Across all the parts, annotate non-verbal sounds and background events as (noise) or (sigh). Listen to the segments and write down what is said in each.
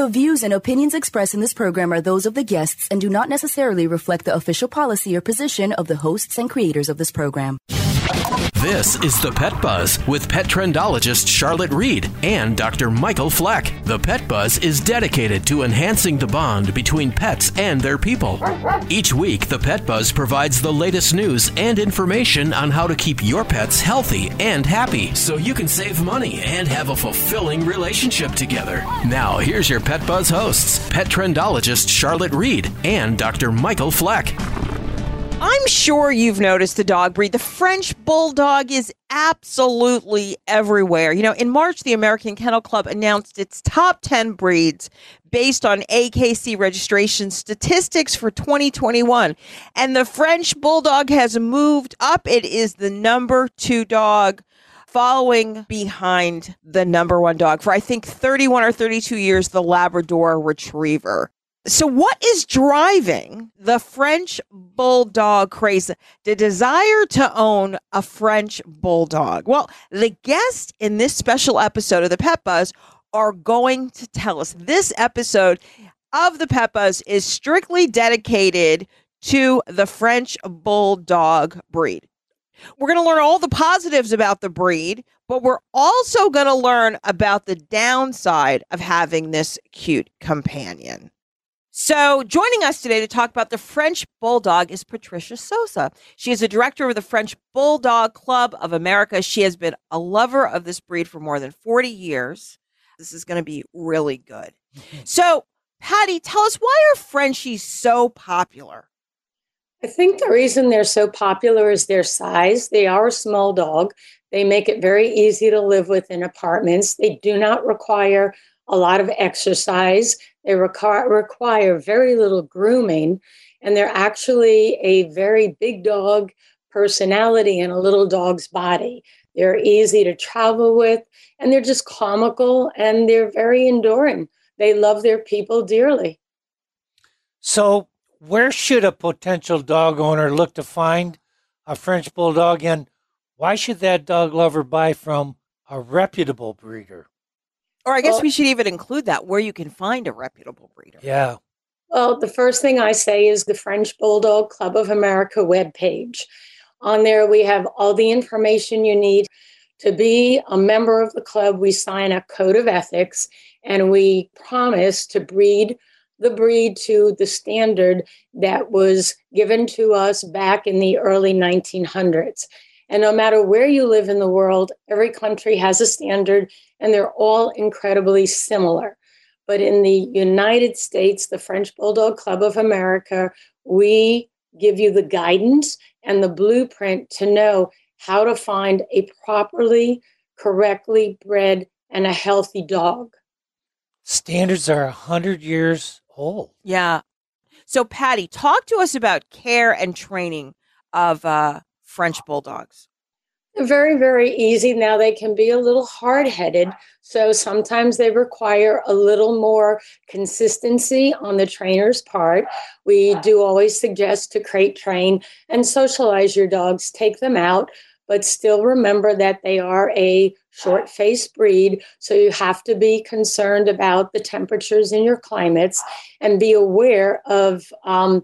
The views and opinions expressed in this program are those of the guests and do not necessarily reflect the official policy or position of the hosts and creators of this program. This is the Pet Buzz with pet trendologist Charlotte Reed and Dr. Michael Fleck. The Pet Buzz is dedicated to enhancing the bond between pets and their people. Each week, the Pet Buzz provides the latest news and information on how to keep your pets healthy and happy so you can save money and have a fulfilling relationship together. Now, here's your Pet Buzz hosts, pet trendologist Charlotte Reed and Dr. Michael Fleck. I'm sure you've noticed the dog breed. The French Bulldog is absolutely everywhere. You know, in March, the American Kennel Club announced its top 10 breeds based on AKC registration statistics for 2021. And the French Bulldog has moved up. It is the number two dog following behind the number one dog for I think 31 or 32 years, the Labrador Retriever. So, what is driving the French bulldog craze, the desire to own a French bulldog? Well, the guests in this special episode of the Pet Buzz are going to tell us. This episode of the Pet Buzz is strictly dedicated to the French bulldog breed. We're going to learn all the positives about the breed, but we're also going to learn about the downside of having this cute companion. So, joining us today to talk about the French Bulldog is Patricia Sosa. She is a director of the French Bulldog Club of America. She has been a lover of this breed for more than 40 years. This is going to be really good. Mm-hmm. So, Patty, tell us why are Frenchies so popular? I think the reason they're so popular is their size. They are a small dog. They make it very easy to live with in apartments. They do not require a lot of exercise. They require, require very little grooming, and they're actually a very big dog personality in a little dog's body. They're easy to travel with, and they're just comical and they're very enduring. They love their people dearly. So, where should a potential dog owner look to find a French Bulldog, and why should that dog lover buy from a reputable breeder? Or I guess well, we should even include that where you can find a reputable breeder. Yeah. Well, the first thing I say is the French Bulldog Club of America webpage. On there, we have all the information you need. To be a member of the club, we sign a code of ethics and we promise to breed the breed to the standard that was given to us back in the early 1900s. And no matter where you live in the world, every country has a standard and they're all incredibly similar. But in the United States, the French Bulldog Club of America, we give you the guidance and the blueprint to know how to find a properly, correctly bred, and a healthy dog. Standards are 100 years old. Yeah. So, Patty, talk to us about care and training of uh, French bulldogs? Very, very easy. Now they can be a little hard headed. So sometimes they require a little more consistency on the trainer's part. We do always suggest to crate train and socialize your dogs, take them out, but still remember that they are a short faced breed. So you have to be concerned about the temperatures in your climates and be aware of. Um,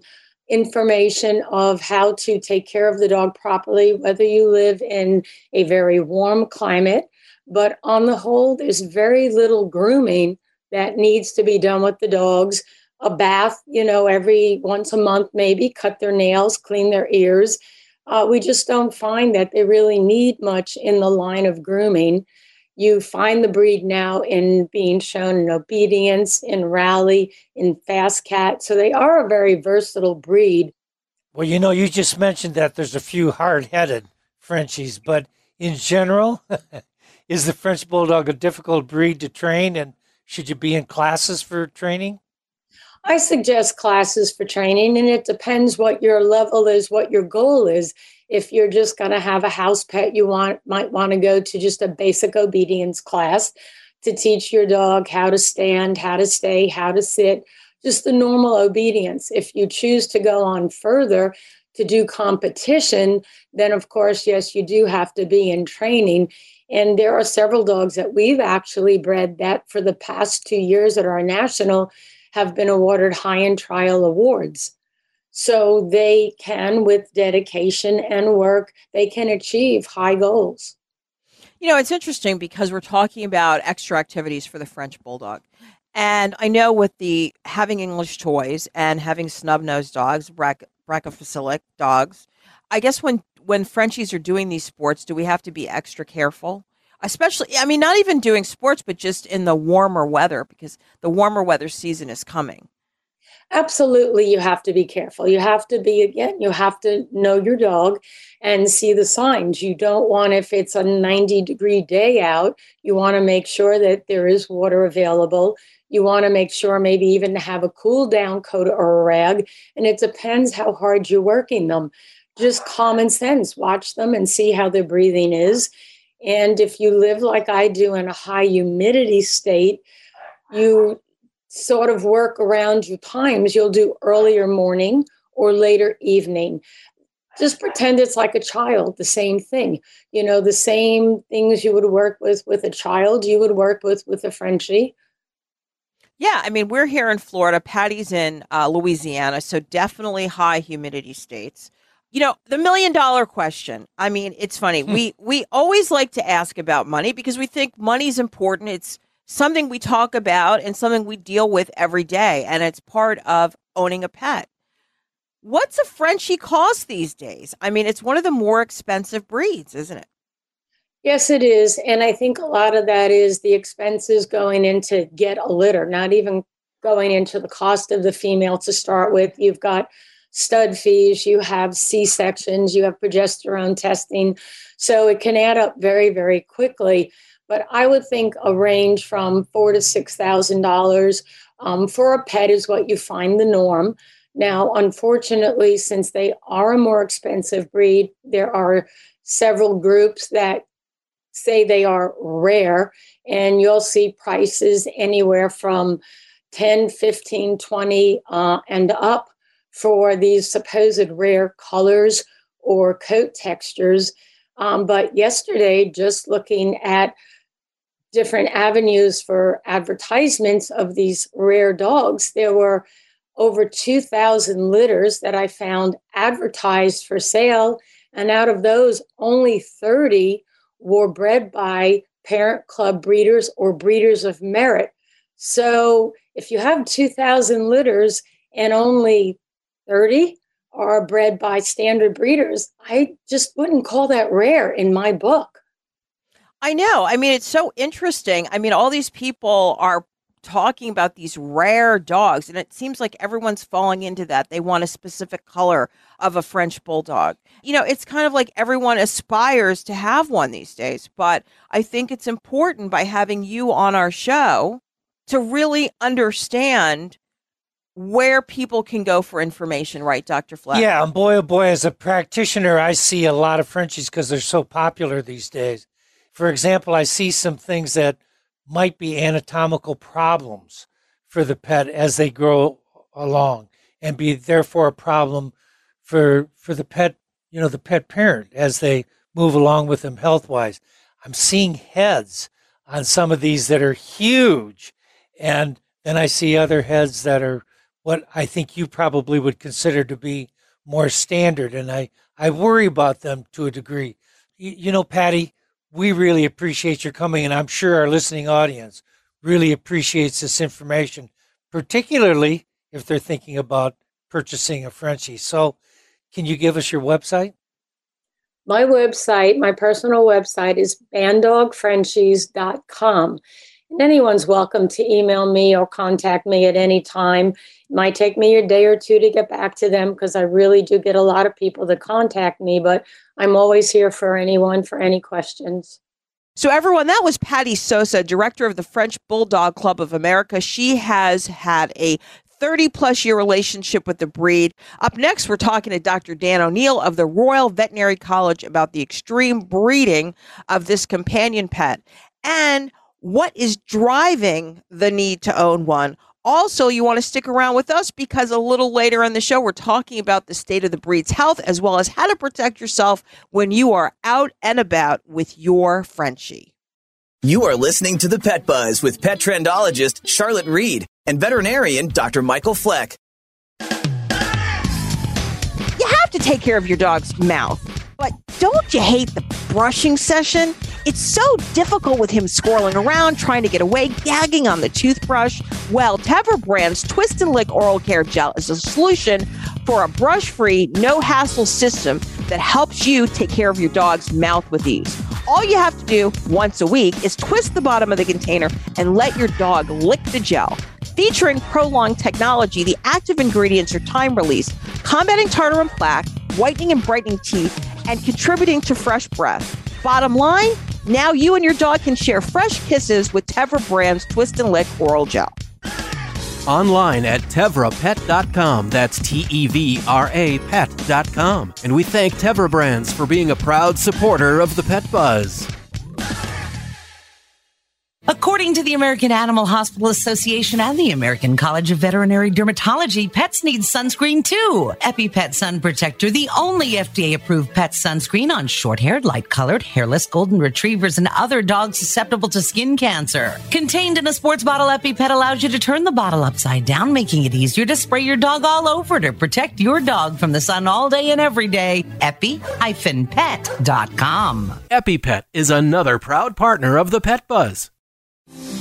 information of how to take care of the dog properly, whether you live in a very warm climate. But on the whole, there's very little grooming that needs to be done with the dogs. A bath, you know, every once a month, maybe cut their nails, clean their ears. Uh, we just don't find that they really need much in the line of grooming. You find the breed now in being shown in obedience, in rally, in fast cat. So they are a very versatile breed. Well, you know, you just mentioned that there's a few hard headed Frenchies, but in general, (laughs) is the French Bulldog a difficult breed to train? And should you be in classes for training? I suggest classes for training, and it depends what your level is, what your goal is. If you're just going to have a house pet, you want might want to go to just a basic obedience class to teach your dog how to stand, how to stay, how to sit, just the normal obedience. If you choose to go on further to do competition, then of course, yes, you do have to be in training. And there are several dogs that we've actually bred that for the past two years at our national have been awarded high in trial awards. So they can, with dedication and work, they can achieve high goals. You know, it's interesting because we're talking about extra activities for the French Bulldog. And I know with the having English toys and having snub nosed dogs, brac- brachycephalic dogs, I guess when when Frenchies are doing these sports, do we have to be extra careful? Especially, I mean, not even doing sports, but just in the warmer weather because the warmer weather season is coming. Absolutely, you have to be careful. You have to be, again, you have to know your dog and see the signs. You don't want, if it's a 90 degree day out, you want to make sure that there is water available. You want to make sure maybe even to have a cool down coat or a rag. And it depends how hard you're working them just common sense. Watch them and see how their breathing is. And if you live like I do in a high humidity state, you sort of work around your times. You'll do earlier morning or later evening. Just pretend it's like a child, the same thing. You know, the same things you would work with with a child, you would work with with a Frenchie. Yeah, I mean, we're here in Florida. Patty's in uh, Louisiana, so definitely high humidity states. You know, the million dollar question. I mean, it's funny. Hmm. we we always like to ask about money because we think money's important. It's something we talk about and something we deal with every day and it's part of owning a pet. What's a Frenchie cost these days? I mean, it's one of the more expensive breeds, isn't it? Yes, it is. And I think a lot of that is the expenses going into get a litter, not even going into the cost of the female to start with. You've got stud fees, you have C sections, you have progesterone testing. So it can add up very, very quickly. But I would think a range from four to six thousand um, dollars for a pet is what you find the norm. Now, unfortunately, since they are a more expensive breed, there are several groups that say they are rare, and you'll see prices anywhere from 10, 15, 20, uh, and up for these supposed rare colors or coat textures. Um, but yesterday, just looking at different avenues for advertisements of these rare dogs, there were over 2,000 litters that I found advertised for sale. And out of those, only 30 were bred by parent club breeders or breeders of merit. So if you have 2,000 litters and only 30 are bred by standard breeders. I just wouldn't call that rare in my book. I know. I mean, it's so interesting. I mean, all these people are talking about these rare dogs, and it seems like everyone's falling into that. They want a specific color of a French bulldog. You know, it's kind of like everyone aspires to have one these days, but I think it's important by having you on our show to really understand where people can go for information, right, Dr. Fleck? Yeah, and boy, oh boy, as a practitioner, I see a lot of Frenchies because they're so popular these days. For example, I see some things that might be anatomical problems for the pet as they grow along and be therefore a problem for for the pet, you know, the pet parent as they move along with them health wise. I'm seeing heads on some of these that are huge. And then I see other heads that are what I think you probably would consider to be more standard. And I, I worry about them to a degree. You, you know, Patty, we really appreciate your coming, and I'm sure our listening audience really appreciates this information, particularly if they're thinking about purchasing a Frenchie. So, can you give us your website? My website, my personal website is bandogfrenchies.com. Anyone's welcome to email me or contact me at any time. It might take me a day or two to get back to them because I really do get a lot of people that contact me, but I'm always here for anyone for any questions. So, everyone, that was Patty Sosa, director of the French Bulldog Club of America. She has had a 30 plus year relationship with the breed. Up next, we're talking to Dr. Dan O'Neill of the Royal Veterinary College about the extreme breeding of this companion pet and what is driving the need to own one Also, you want to stick around with us because a little later in the show, we're talking about the state of the breed's health as well as how to protect yourself when you are out and about with your Frenchie. You are listening to the Pet Buzz with pet trendologist Charlotte Reed and veterinarian Dr. Michael Fleck. You have to take care of your dog's mouth, but don't you hate the brushing session? It's so difficult with him squirreling around, trying to get away, gagging on the toothbrush. Well, Tevra brand's Twist and Lick Oral Care Gel is a solution for a brush free, no hassle system that helps you take care of your dog's mouth with ease. All you have to do once a week is twist the bottom of the container and let your dog lick the gel. Featuring prolonged technology, the active ingredients are time release, combating tartar and plaque, whitening and brightening teeth, and contributing to fresh breath. Bottom line, now you and your dog can share fresh kisses with Tevra brand's Twist and Lick Oral Gel. Online at tevrapet.com. That's T E V R A pet.com. And we thank Tevra Brands for being a proud supporter of the Pet Buzz. According to the American Animal Hospital Association and the American College of Veterinary Dermatology, pets need sunscreen too. EpiPet Sun Protector, the only FDA approved pet sunscreen on short haired, light colored, hairless golden retrievers and other dogs susceptible to skin cancer. Contained in a sports bottle, EpiPet allows you to turn the bottle upside down, making it easier to spray your dog all over to protect your dog from the sun all day and every day. Epi-pet.com. EpiPet is another proud partner of the Pet Buzz you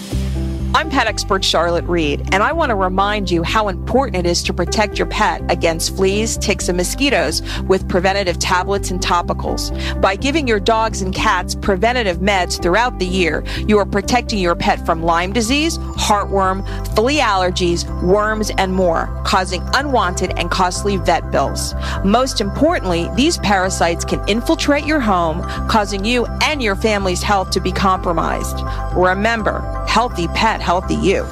I'm pet expert Charlotte Reed, and I want to remind you how important it is to protect your pet against fleas, ticks, and mosquitoes with preventative tablets and topicals. By giving your dogs and cats preventative meds throughout the year, you are protecting your pet from Lyme disease, heartworm, flea allergies, worms, and more, causing unwanted and costly vet bills. Most importantly, these parasites can infiltrate your home, causing you and your family's health to be compromised. Remember, healthy pet, healthy you.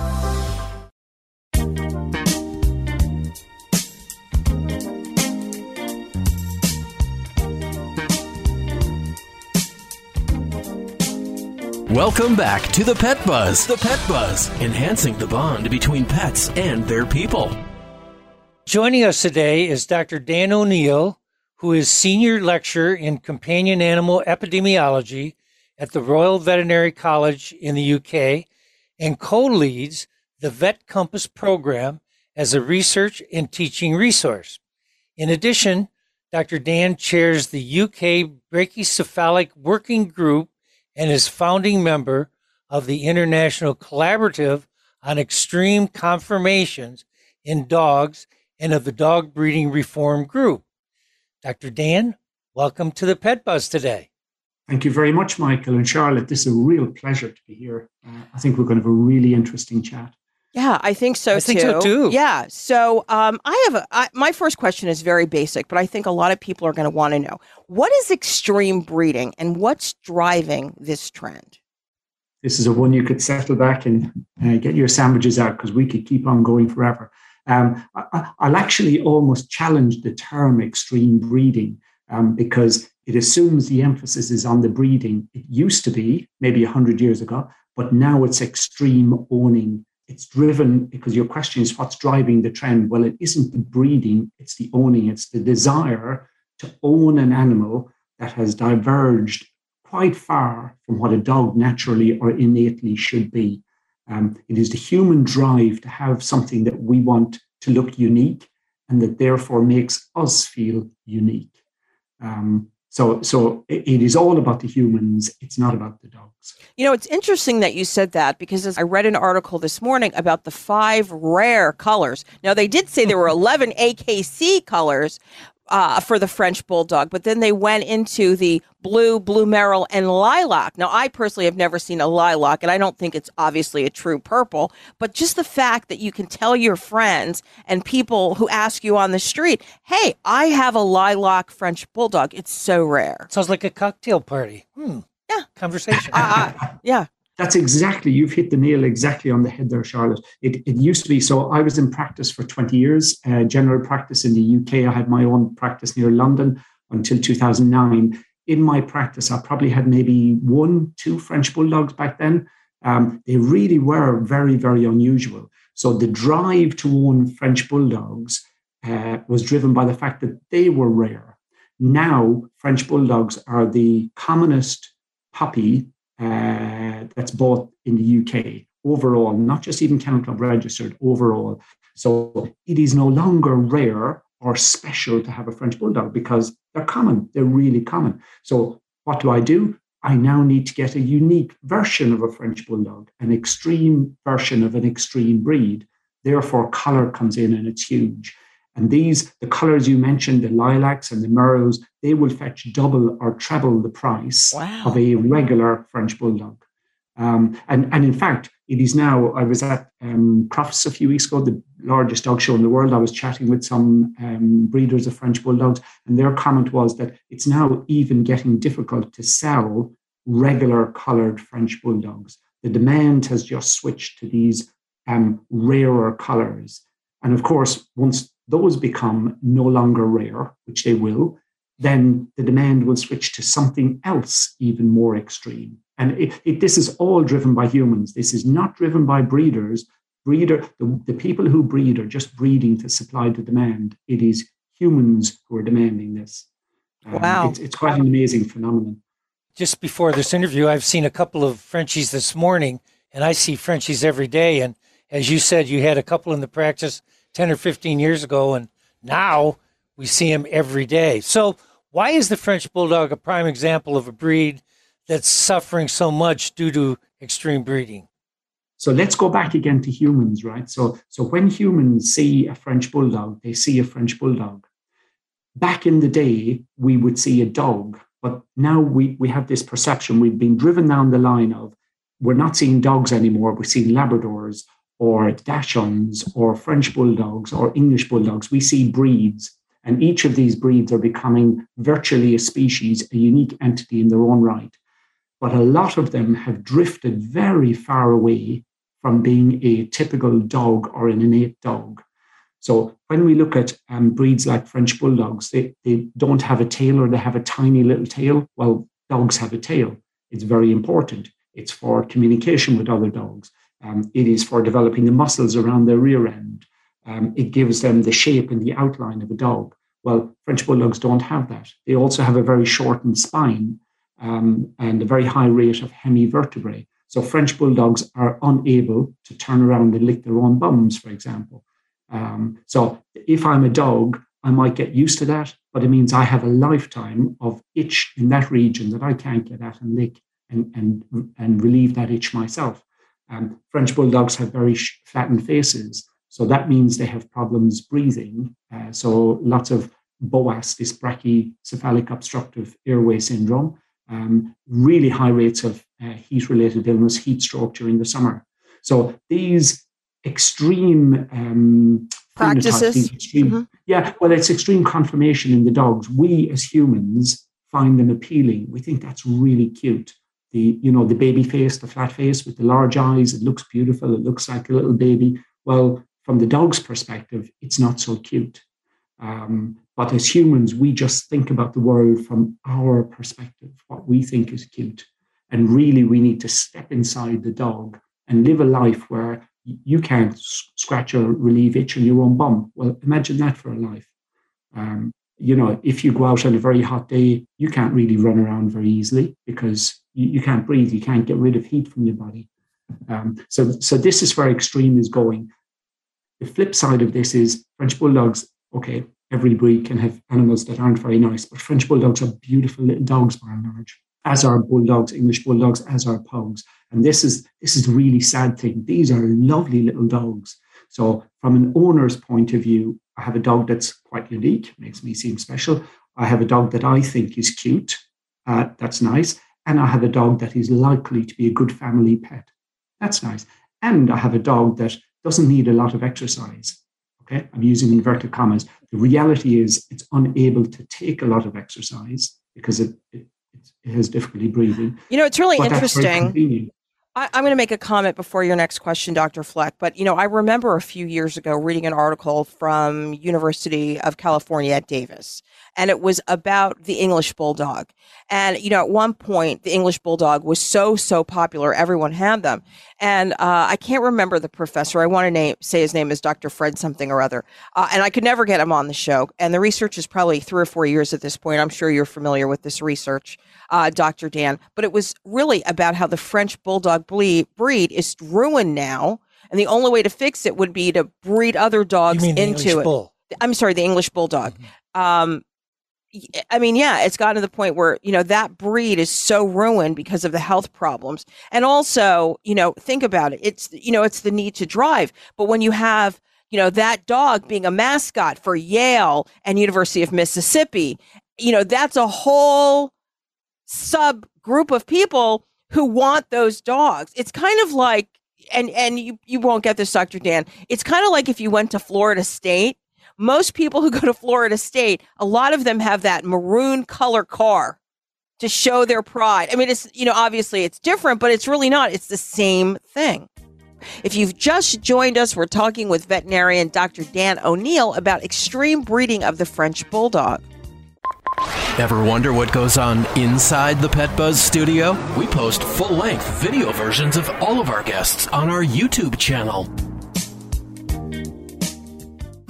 Welcome back to the Pet Buzz. The Pet Buzz, enhancing the bond between pets and their people. Joining us today is Dr. Dan O'Neill, who is Senior Lecturer in Companion Animal Epidemiology at the Royal Veterinary College in the UK and co leads the Vet Compass program as a research and teaching resource. In addition, Dr. Dan chairs the UK Brachycephalic Working Group and is founding member of the International Collaborative on Extreme Conformations in Dogs and of the Dog Breeding Reform Group. Dr. Dan, welcome to the Pet Buzz today. Thank you very much, Michael and Charlotte. This is a real pleasure to be here. Uh, I think we're going to have a really interesting chat. Yeah, I think so I too. think so, too. Yeah. So um, I have a, I, my first question is very basic, but I think a lot of people are going to want to know what is extreme breeding and what's driving this trend. This is a one you could settle back and uh, get your sandwiches out because we could keep on going forever. Um, I, will actually almost challenge the term extreme breeding um, because it assumes the emphasis is on the breeding. It used to be maybe 100 years ago, but now it's extreme owning. It's driven because your question is what's driving the trend? Well, it isn't the breeding, it's the owning, it's the desire to own an animal that has diverged quite far from what a dog naturally or innately should be. Um, it is the human drive to have something that we want to look unique and that therefore makes us feel unique. Um, so, so it is all about the humans. It's not about the dogs. You know, it's interesting that you said that because as I read an article this morning about the five rare colors. Now, they did say there were (laughs) 11 AKC colors, uh, for the French bulldog, but then they went into the blue, blue merle, and lilac. Now, I personally have never seen a lilac, and I don't think it's obviously a true purple, but just the fact that you can tell your friends and people who ask you on the street, hey, I have a lilac French bulldog. It's so rare. Sounds like a cocktail party. Hmm. Yeah. Conversation. Uh, yeah. That's exactly, you've hit the nail exactly on the head there, Charlotte. It, it used to be so. I was in practice for 20 years, uh, general practice in the UK. I had my own practice near London until 2009. In my practice, I probably had maybe one, two French bulldogs back then. Um, they really were very, very unusual. So the drive to own French bulldogs uh, was driven by the fact that they were rare. Now, French bulldogs are the commonest puppy uh, that's bought in the UK overall, not just even Kennel Club registered, overall. So it is no longer rare or special to have a French bulldog because they're common. They're really common. So what do I do? I now need to get a unique version of a French bulldog, an extreme version of an extreme breed. Therefore, color comes in and it's huge. And these, the colors you mentioned, the lilacs and the merlots, they will fetch double or treble the price wow. of a regular French bulldog. Um, and, and in fact, it is now, I was at um, Crufts a few weeks ago, the largest dog show in the world. I was chatting with some um, breeders of French bulldogs, and their comment was that it's now even getting difficult to sell regular colored French bulldogs. The demand has just switched to these um, rarer colors. And of course, once those become no longer rare, which they will, then the demand will switch to something else even more extreme. And it, it, this is all driven by humans. This is not driven by breeders. Breeder, the, the people who breed are just breeding to supply the demand. It is humans who are demanding this. Um, wow. It's, it's quite an amazing phenomenon. Just before this interview, I've seen a couple of Frenchies this morning, and I see Frenchies every day. And as you said, you had a couple in the practice 10 or 15 years ago, and now we see them every day. So, why is the French Bulldog a prime example of a breed that's suffering so much due to extreme breeding? So let's go back again to humans, right? So, so when humans see a French bulldog, they see a French bulldog. Back in the day, we would see a dog, but now we, we have this perception. We've been driven down the line of we're not seeing dogs anymore, we're seeing Labradors or Dachshunds or French bulldogs or English bulldogs. We see breeds, and each of these breeds are becoming virtually a species, a unique entity in their own right but a lot of them have drifted very far away from being a typical dog or an innate dog. So when we look at um, breeds like French bulldogs, they, they don't have a tail or they have a tiny little tail. Well, dogs have a tail. It's very important. It's for communication with other dogs. Um, it is for developing the muscles around their rear end. Um, it gives them the shape and the outline of a dog. Well, French bulldogs don't have that. They also have a very shortened spine um, and a very high rate of hemivertebrae. So French bulldogs are unable to turn around and lick their own bums, for example. Um, so if I'm a dog, I might get used to that, but it means I have a lifetime of itch in that region that I can't get at and lick and, and, and relieve that itch myself. Um, French bulldogs have very flattened faces, so that means they have problems breathing. Uh, so lots of BOAS, this brachycephalic obstructive airway syndrome, um, really high rates of uh, heat related illness, heat stroke during the summer. So these extreme um, practices, extreme, mm-hmm. yeah, well, it's extreme conformation in the dogs. We as humans find them appealing. We think that's really cute. The you know the baby face, the flat face with the large eyes. It looks beautiful. It looks like a little baby. Well, from the dog's perspective, it's not so cute. Um, but as humans, we just think about the world from our perspective, what we think is cute. And really, we need to step inside the dog and live a life where you can't scratch or relieve itch on your own bum. Well, imagine that for a life. Um, you know, if you go out on a very hot day, you can't really run around very easily because you, you can't breathe. You can't get rid of heat from your body. Um, so, so this is where extreme is going. The flip side of this is French bulldogs. Okay, every breed can have animals that aren't very nice, but French bulldogs are beautiful little dogs by and large, as are bulldogs, English bulldogs, as are pugs. And this is this is a really sad thing. These are lovely little dogs. So from an owner's point of view, I have a dog that's quite unique, makes me seem special. I have a dog that I think is cute. Uh, that's nice. And I have a dog that is likely to be a good family pet. That's nice. And I have a dog that doesn't need a lot of exercise. Okay, I'm using inverted commas. The reality is it's unable to take a lot of exercise because it, it, it has difficulty breathing. You know, it's really interesting. I, am going to make a comment before your next question, Dr. Fleck. But you know, I remember a few years ago reading an article from University of California at Davis, and it was about the English bulldog. And you know, at one point, the English bulldog was so so popular, everyone had them. And uh, I can't remember the professor. I want to name say his name is Dr. Fred something or other, uh, and I could never get him on the show. And the research is probably three or four years at this point. I'm sure you're familiar with this research, uh, Dr. Dan. But it was really about how the French bulldog breed is ruined now, and the only way to fix it would be to breed other dogs into it. Bull? I'm sorry, the English bulldog. Mm-hmm. Um, I mean, yeah, it's gotten to the point where, you know, that breed is so ruined because of the health problems. And also, you know, think about it. It's, you know, it's the need to drive. But when you have, you know, that dog being a mascot for Yale and University of Mississippi, you know, that's a whole sub group of people who want those dogs. It's kind of like, and, and you, you won't get this, Dr. Dan. It's kind of like if you went to Florida State most people who go to Florida State, a lot of them have that maroon color car to show their pride. I mean, it's, you know, obviously it's different, but it's really not. It's the same thing. If you've just joined us, we're talking with veterinarian Dr. Dan O'Neill about extreme breeding of the French Bulldog. Ever wonder what goes on inside the Pet Buzz studio? We post full length video versions of all of our guests on our YouTube channel.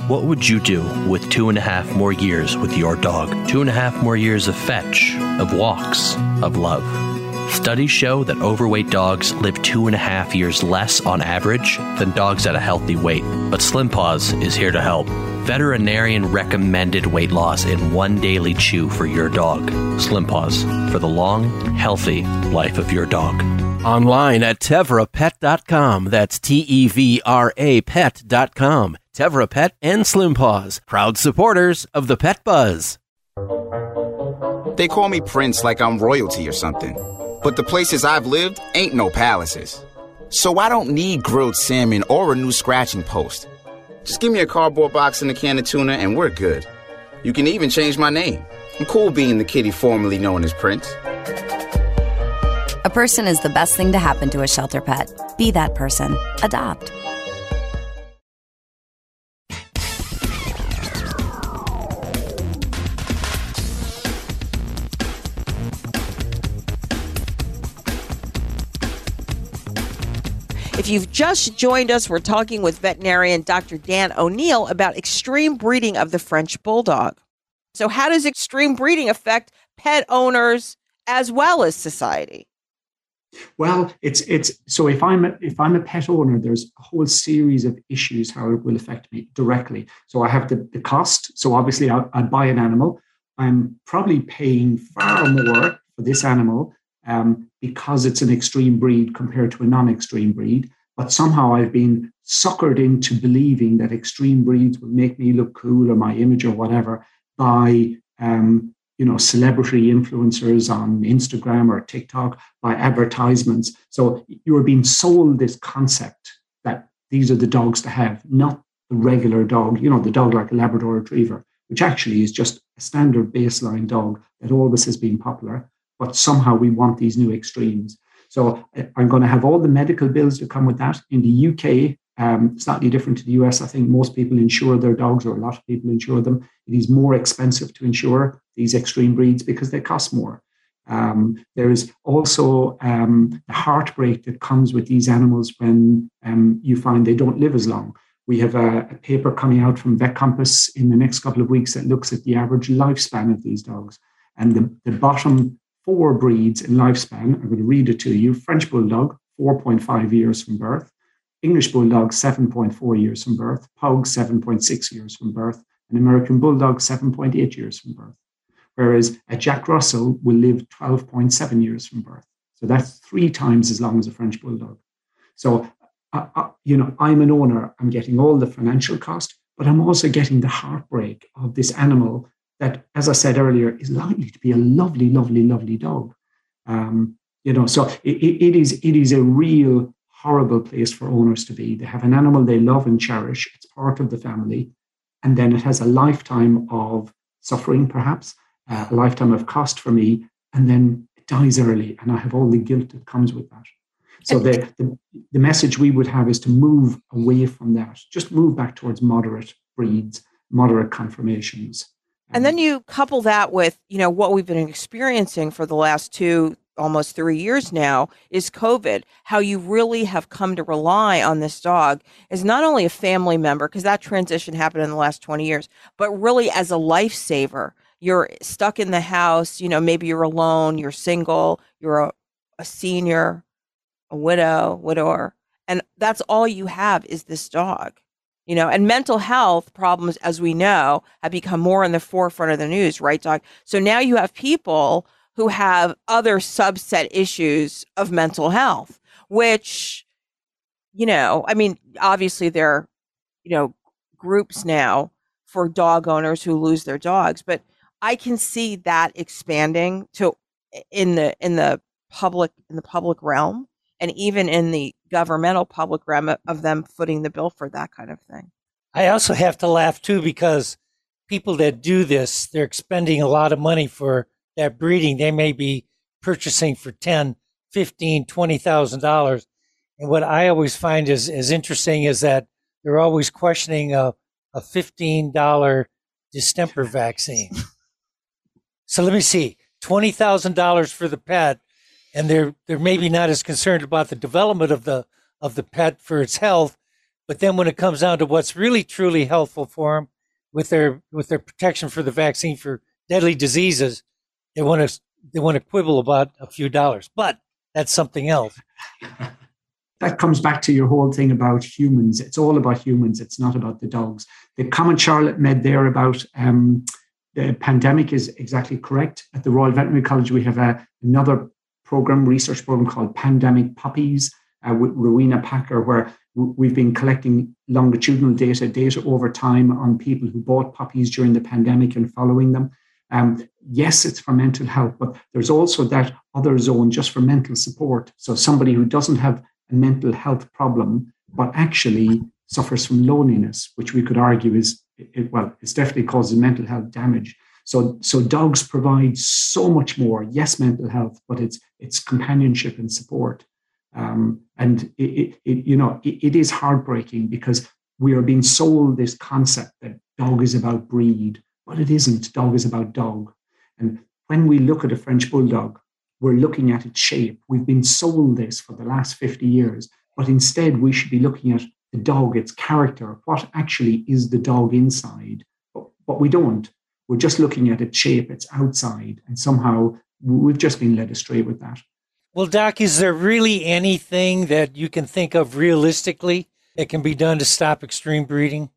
What would you do with two and a half more years with your dog? Two and a half more years of fetch, of walks, of love. Studies show that overweight dogs live two and a half years less on average than dogs at a healthy weight. But Slim Paws is here to help. Veterinarian recommended weight loss in one daily chew for your dog. Slim Paws for the long, healthy life of your dog. Online at tevrapet.com. That's T E V R A pet.com. Tevra Pet and Slim Paws, proud supporters of the Pet Buzz. They call me Prince like I'm royalty or something. But the places I've lived ain't no palaces. So I don't need grilled salmon or a new scratching post. Just give me a cardboard box and a can of tuna and we're good. You can even change my name. I'm cool being the kitty formerly known as Prince. A person is the best thing to happen to a shelter pet. Be that person. Adopt. If you've just joined us, we're talking with veterinarian Dr. Dan O'Neill about extreme breeding of the French Bulldog. So, how does extreme breeding affect pet owners as well as society? Well, it's it's so if I'm a, if I'm a pet owner, there's a whole series of issues how it will affect me directly. So I have the, the cost. So obviously, I, I buy an animal. I'm probably paying far more for this animal um, because it's an extreme breed compared to a non-extreme breed. But somehow I've been suckered into believing that extreme breeds will make me look cool or my image or whatever by um, you know celebrity influencers on Instagram or TikTok by advertisements. So you are being sold this concept that these are the dogs to have, not the regular dog. You know, the dog like a Labrador Retriever, which actually is just a standard baseline dog that always has been popular but somehow we want these new extremes. So I'm going to have all the medical bills to come with that. In the UK, um, slightly different to the US, I think most people insure their dogs, or a lot of people insure them. It is more expensive to insure these extreme breeds because they cost more. Um, there is also um, the heartbreak that comes with these animals when um, you find they don't live as long. We have a, a, paper coming out from Vet Compass in the next couple of weeks that looks at the average lifespan of these dogs. And the, the bottom four breeds in lifespan. I'm going to read it to you French Bulldog, 4.5 years from birth, English Bulldog, 7.4 years from birth, Pug, 7.6 years from birth, and American Bulldog, 7.8 years from birth. Whereas a Jack Russell will live 12.7 years from birth. So that's three times as long as a French Bulldog. So, uh, uh, you know, I'm an owner, I'm getting all the financial cost, but I'm also getting the heartbreak of this animal that, as I said earlier, is likely to be a lovely, lovely, lovely dog. Um, you know, so it, it is it is a real horrible place for owners to be. They have an animal they love and cherish. It's part of the family, and then it has a lifetime of suffering, perhaps uh, a lifetime of cost for me, and then it dies early, and I have all the guilt that comes with that. So the, the, the message we would have is to move away from that. Just move back towards moderate breeds, moderate conformations, and then mm-hmm. you couple that with, you know, what we've been experiencing for the last two, almost three years now is COVID. How you really have come to rely on this dog is not only a family member, because that transition happened in the last 20 years, but really as a lifesaver. You're stuck in the house, you know, maybe you're alone, you're single, you're a, a senior, a widow, widower, and that's all you have is this dog. You know, and mental health problems, as we know, have become more in the forefront of the news, right, Doc? So now you have people who have other subset issues of mental health, which, you know, I mean, obviously there are, you know, groups now for dog owners who lose their dogs, but I can see that expanding to in the in the public in the public realm and even in the governmental public realm of them footing the bill for that kind of thing. I also have to laugh too because people that do this, they're expending a lot of money for that breeding, they may be purchasing for 10, 15, 20,000 dollars. And what I always find is, is interesting is that they're always questioning a, a $15 distemper (laughs) vaccine. so let me see, $20,000 for the pet. And they're, they're maybe not as concerned about the development of the, of the pet for its health. But then when it comes down to what's really truly helpful for them with their, with their protection for the vaccine for deadly diseases, they want to they want to quibble about a few dollars, but that's something else. (laughs) that comes back to your whole thing about humans. It's all about humans. It's not about the dogs. The comment Charlotte made there about um, the pandemic is exactly correct. At the Royal Veterinary College, we have a, another program, research program called Pandemic Puppies uh, with Rowena Packer, where we've been collecting longitudinal data, data over time on people who bought puppies during the pandemic and following them. Um, yes, it's for mental health, but there's also that other zone just for mental support. So somebody who doesn't have a mental health problem, but actually suffers from loneliness, which we could argue is, it, well, it's definitely causes mental health damage. So, so dogs provide so much more. Yes, mental health, but it's it's companionship and support. Um, and it, it, you know, it, it is heartbreaking because we are being sold this concept that dog is about breed, but it isn't. Dog is about dog. And when we look at a French bulldog, we're looking at its shape. We've been sold this for the last 50 years, but instead we should be looking at the dog, its character, what actually is the dog inside. But, but we don't. We're just looking at its shape, its outside, and somehow we've just been led astray with that. Well, Doc, is there really anything that you can think of realistically that can be done to stop extreme breeding?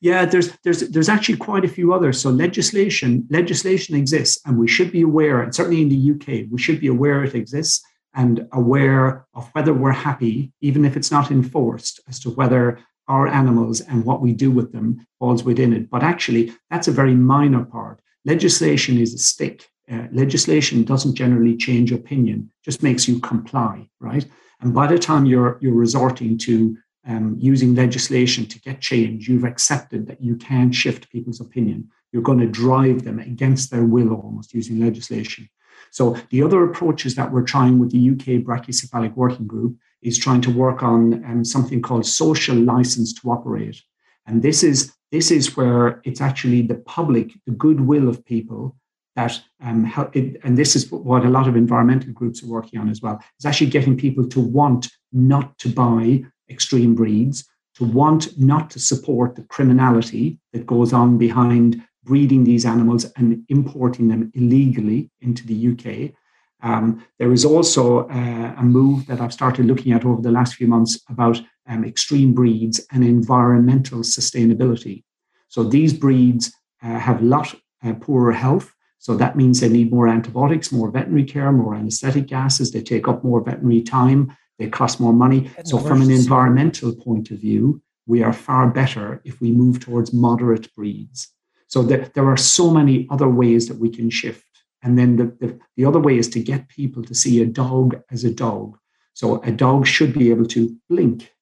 Yeah, there's there's there's actually quite a few others. So legislation legislation exists, and we should be aware. And certainly in the UK, we should be aware it exists and aware of whether we're happy, even if it's not enforced, as to whether our animals and what we do with them falls within it. But actually, that's a very minor part. Legislation is a stick. Uh, legislation doesn't generally change opinion; just makes you comply, right? And by the time you're you're resorting to um, using legislation to get change, you've accepted that you can shift people's opinion. You're going to drive them against their will almost using legislation. So the other approaches that we're trying with the UK Brachycephalic Working Group is trying to work on um, something called social license to operate. And this is this is where it's actually the public, the goodwill of people that um, help it, and this is what a lot of environmental groups are working on as well. Is actually getting people to want not to buy extreme breeds, to want not to support the criminality that goes on behind breeding these animals and importing them illegally into the UK. Um, there is also uh, a move that I've started looking at over the last few months about um, extreme breeds and environmental sustainability. So these breeds uh, have a lot uh, poorer health. So that means they need more antibiotics, more veterinary care, more anesthetic gases. They take up more veterinary time. They cost more money. So, from an environmental point of view, we are far better if we move towards moderate breeds. So, there, there are so many other ways that we can shift. And then the, the, the other way is to get people to see a dog as a dog. So, a dog should be able to blink.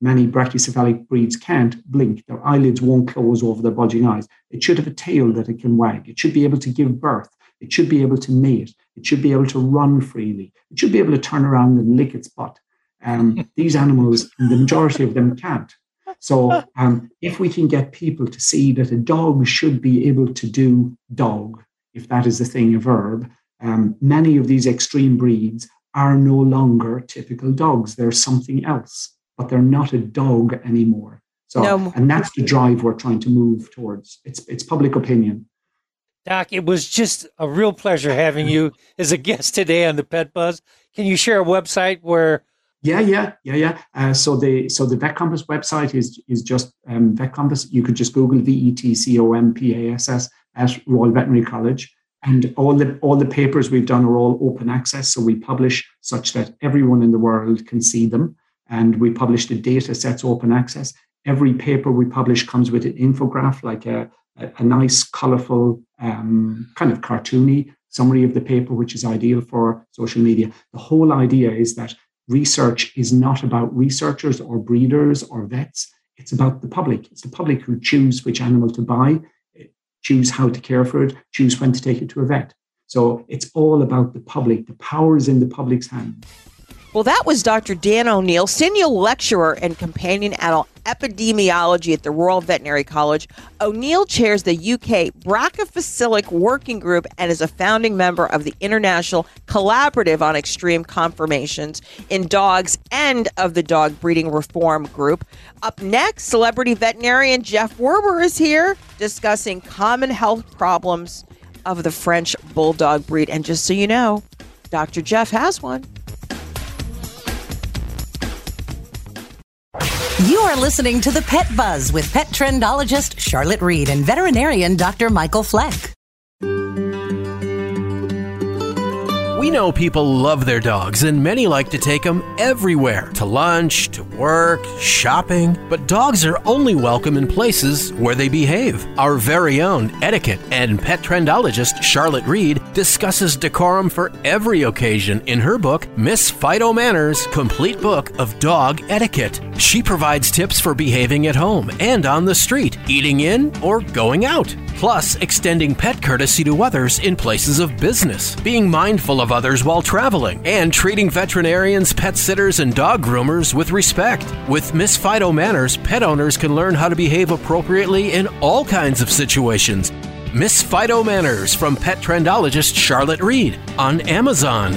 Many brachycephalic breeds can't blink. Their eyelids won't close over their bulging eyes. It should have a tail that it can wag. It should be able to give birth. It should be able to mate. It should be able to run freely. It should be able to turn around and lick its butt. Um, (laughs) these animals, the majority of them can't. So, um, if we can get people to see that a dog should be able to do dog, if that is a thing, a verb, um, many of these extreme breeds are no longer typical dogs. They're something else, but they're not a dog anymore. So, no. and that's the drive we're trying to move towards. It's it's public opinion. Doc, it was just a real pleasure having you as a guest today on the Pet Buzz. Can you share a website where? Yeah, yeah, yeah, yeah. Uh, so the so the Vet Compass website is is just um, Vet Compass. You could just Google V E T C O M P A S S at Royal Veterinary College, and all the all the papers we've done are all open access. So we publish such that everyone in the world can see them, and we publish the data sets open access. Every paper we publish comes with an infographic, like a a, a nice, colorful, um, kind of cartoony summary of the paper, which is ideal for social media. The whole idea is that research is not about researchers or breeders or vets. It's about the public. It's the public who choose which animal to buy, choose how to care for it, choose when to take it to a vet. So it's all about the public. The power is in the public's hands. Well, that was Dr. Dan O'Neill, senior lecturer and companion animal epidemiology at the Royal Veterinary College. O'Neill chairs the UK Brachycephalic Working Group and is a founding member of the International Collaborative on Extreme Conformations in Dogs and of the Dog Breeding Reform Group. Up next, celebrity veterinarian Jeff Werber is here discussing common health problems of the French Bulldog breed. And just so you know, Dr. Jeff has one. You are listening to the Pet Buzz with pet trendologist Charlotte Reed and veterinarian Dr. Michael Fleck. Know people love their dogs, and many like to take them everywhere to lunch, to work, shopping. But dogs are only welcome in places where they behave. Our very own etiquette and pet trendologist Charlotte Reed discusses decorum for every occasion in her book, Miss Fido Manners Complete Book of Dog Etiquette. She provides tips for behaving at home and on the street, eating in or going out plus extending pet courtesy to others in places of business, being mindful of others while traveling, and treating veterinarians, pet sitters, and dog groomers with respect. With Miss Fido Manners, pet owners can learn how to behave appropriately in all kinds of situations. Miss Fido Manners from pet trendologist Charlotte Reed on Amazon.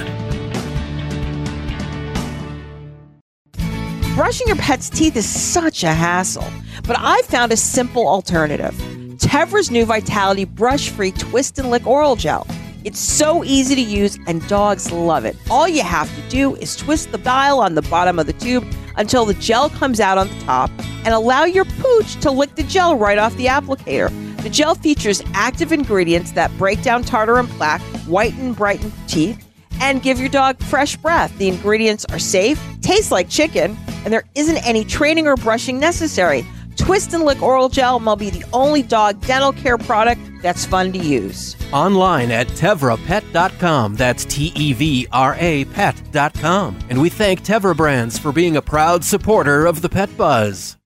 Brushing your pet's teeth is such a hassle, but I found a simple alternative. Tevra's new Vitality Brush Free Twist and Lick Oral Gel. It's so easy to use and dogs love it. All you have to do is twist the dial on the bottom of the tube until the gel comes out on the top and allow your pooch to lick the gel right off the applicator. The gel features active ingredients that break down tartar and plaque, whiten, brighten teeth, and give your dog fresh breath. The ingredients are safe, taste like chicken, and there isn't any training or brushing necessary. Twist and Lick Oral Gel will be the only dog dental care product that's fun to use. Online at tevrapet.com. That's T E V R A pet.com. And we thank Tevra Brands for being a proud supporter of the Pet Buzz.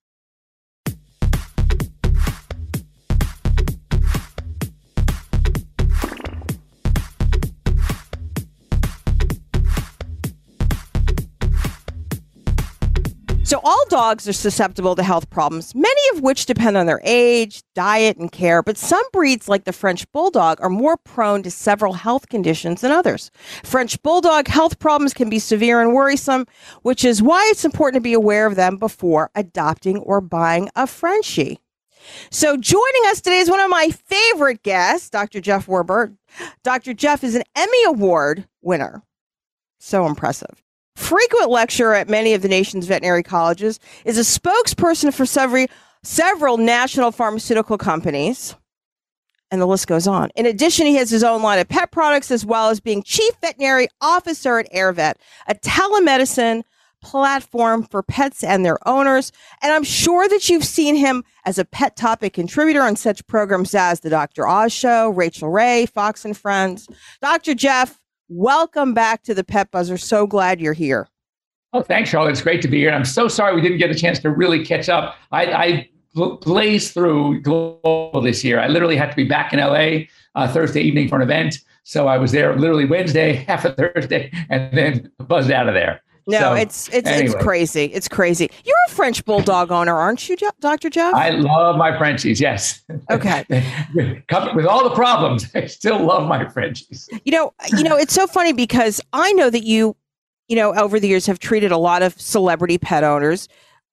So, all dogs are susceptible to health problems, many of which depend on their age, diet, and care. But some breeds, like the French Bulldog, are more prone to several health conditions than others. French Bulldog health problems can be severe and worrisome, which is why it's important to be aware of them before adopting or buying a Frenchie. So, joining us today is one of my favorite guests, Dr. Jeff Werber. Dr. Jeff is an Emmy Award winner. So impressive frequent lecturer at many of the nation's veterinary colleges, is a spokesperson for several, several national pharmaceutical companies. And the list goes on. In addition, he has his own line of pet products as well as being chief veterinary officer at AirVet, a telemedicine platform for pets and their owners. And I'm sure that you've seen him as a pet topic contributor on such programs as The Dr. Oz Show, Rachael Ray, Fox and Friends. Dr. Jeff, Welcome back to the Pet Buzzer. So glad you're here. Oh, thanks, Charlotte. It's great to be here. And I'm so sorry we didn't get a chance to really catch up. I, I blazed through global this year. I literally had to be back in LA uh, Thursday evening for an event. So I was there literally Wednesday, (laughs) half of Thursday, and then buzzed out of there. No, So, it's it's it's crazy. It's crazy. You're a French bulldog owner, aren't you, Dr. Jeff? I love my Frenchies. Yes. Okay. (laughs) With all the problems, I still love my Frenchies. You know, you know, it's so funny because I know that you, you know, over the years have treated a lot of celebrity pet owners.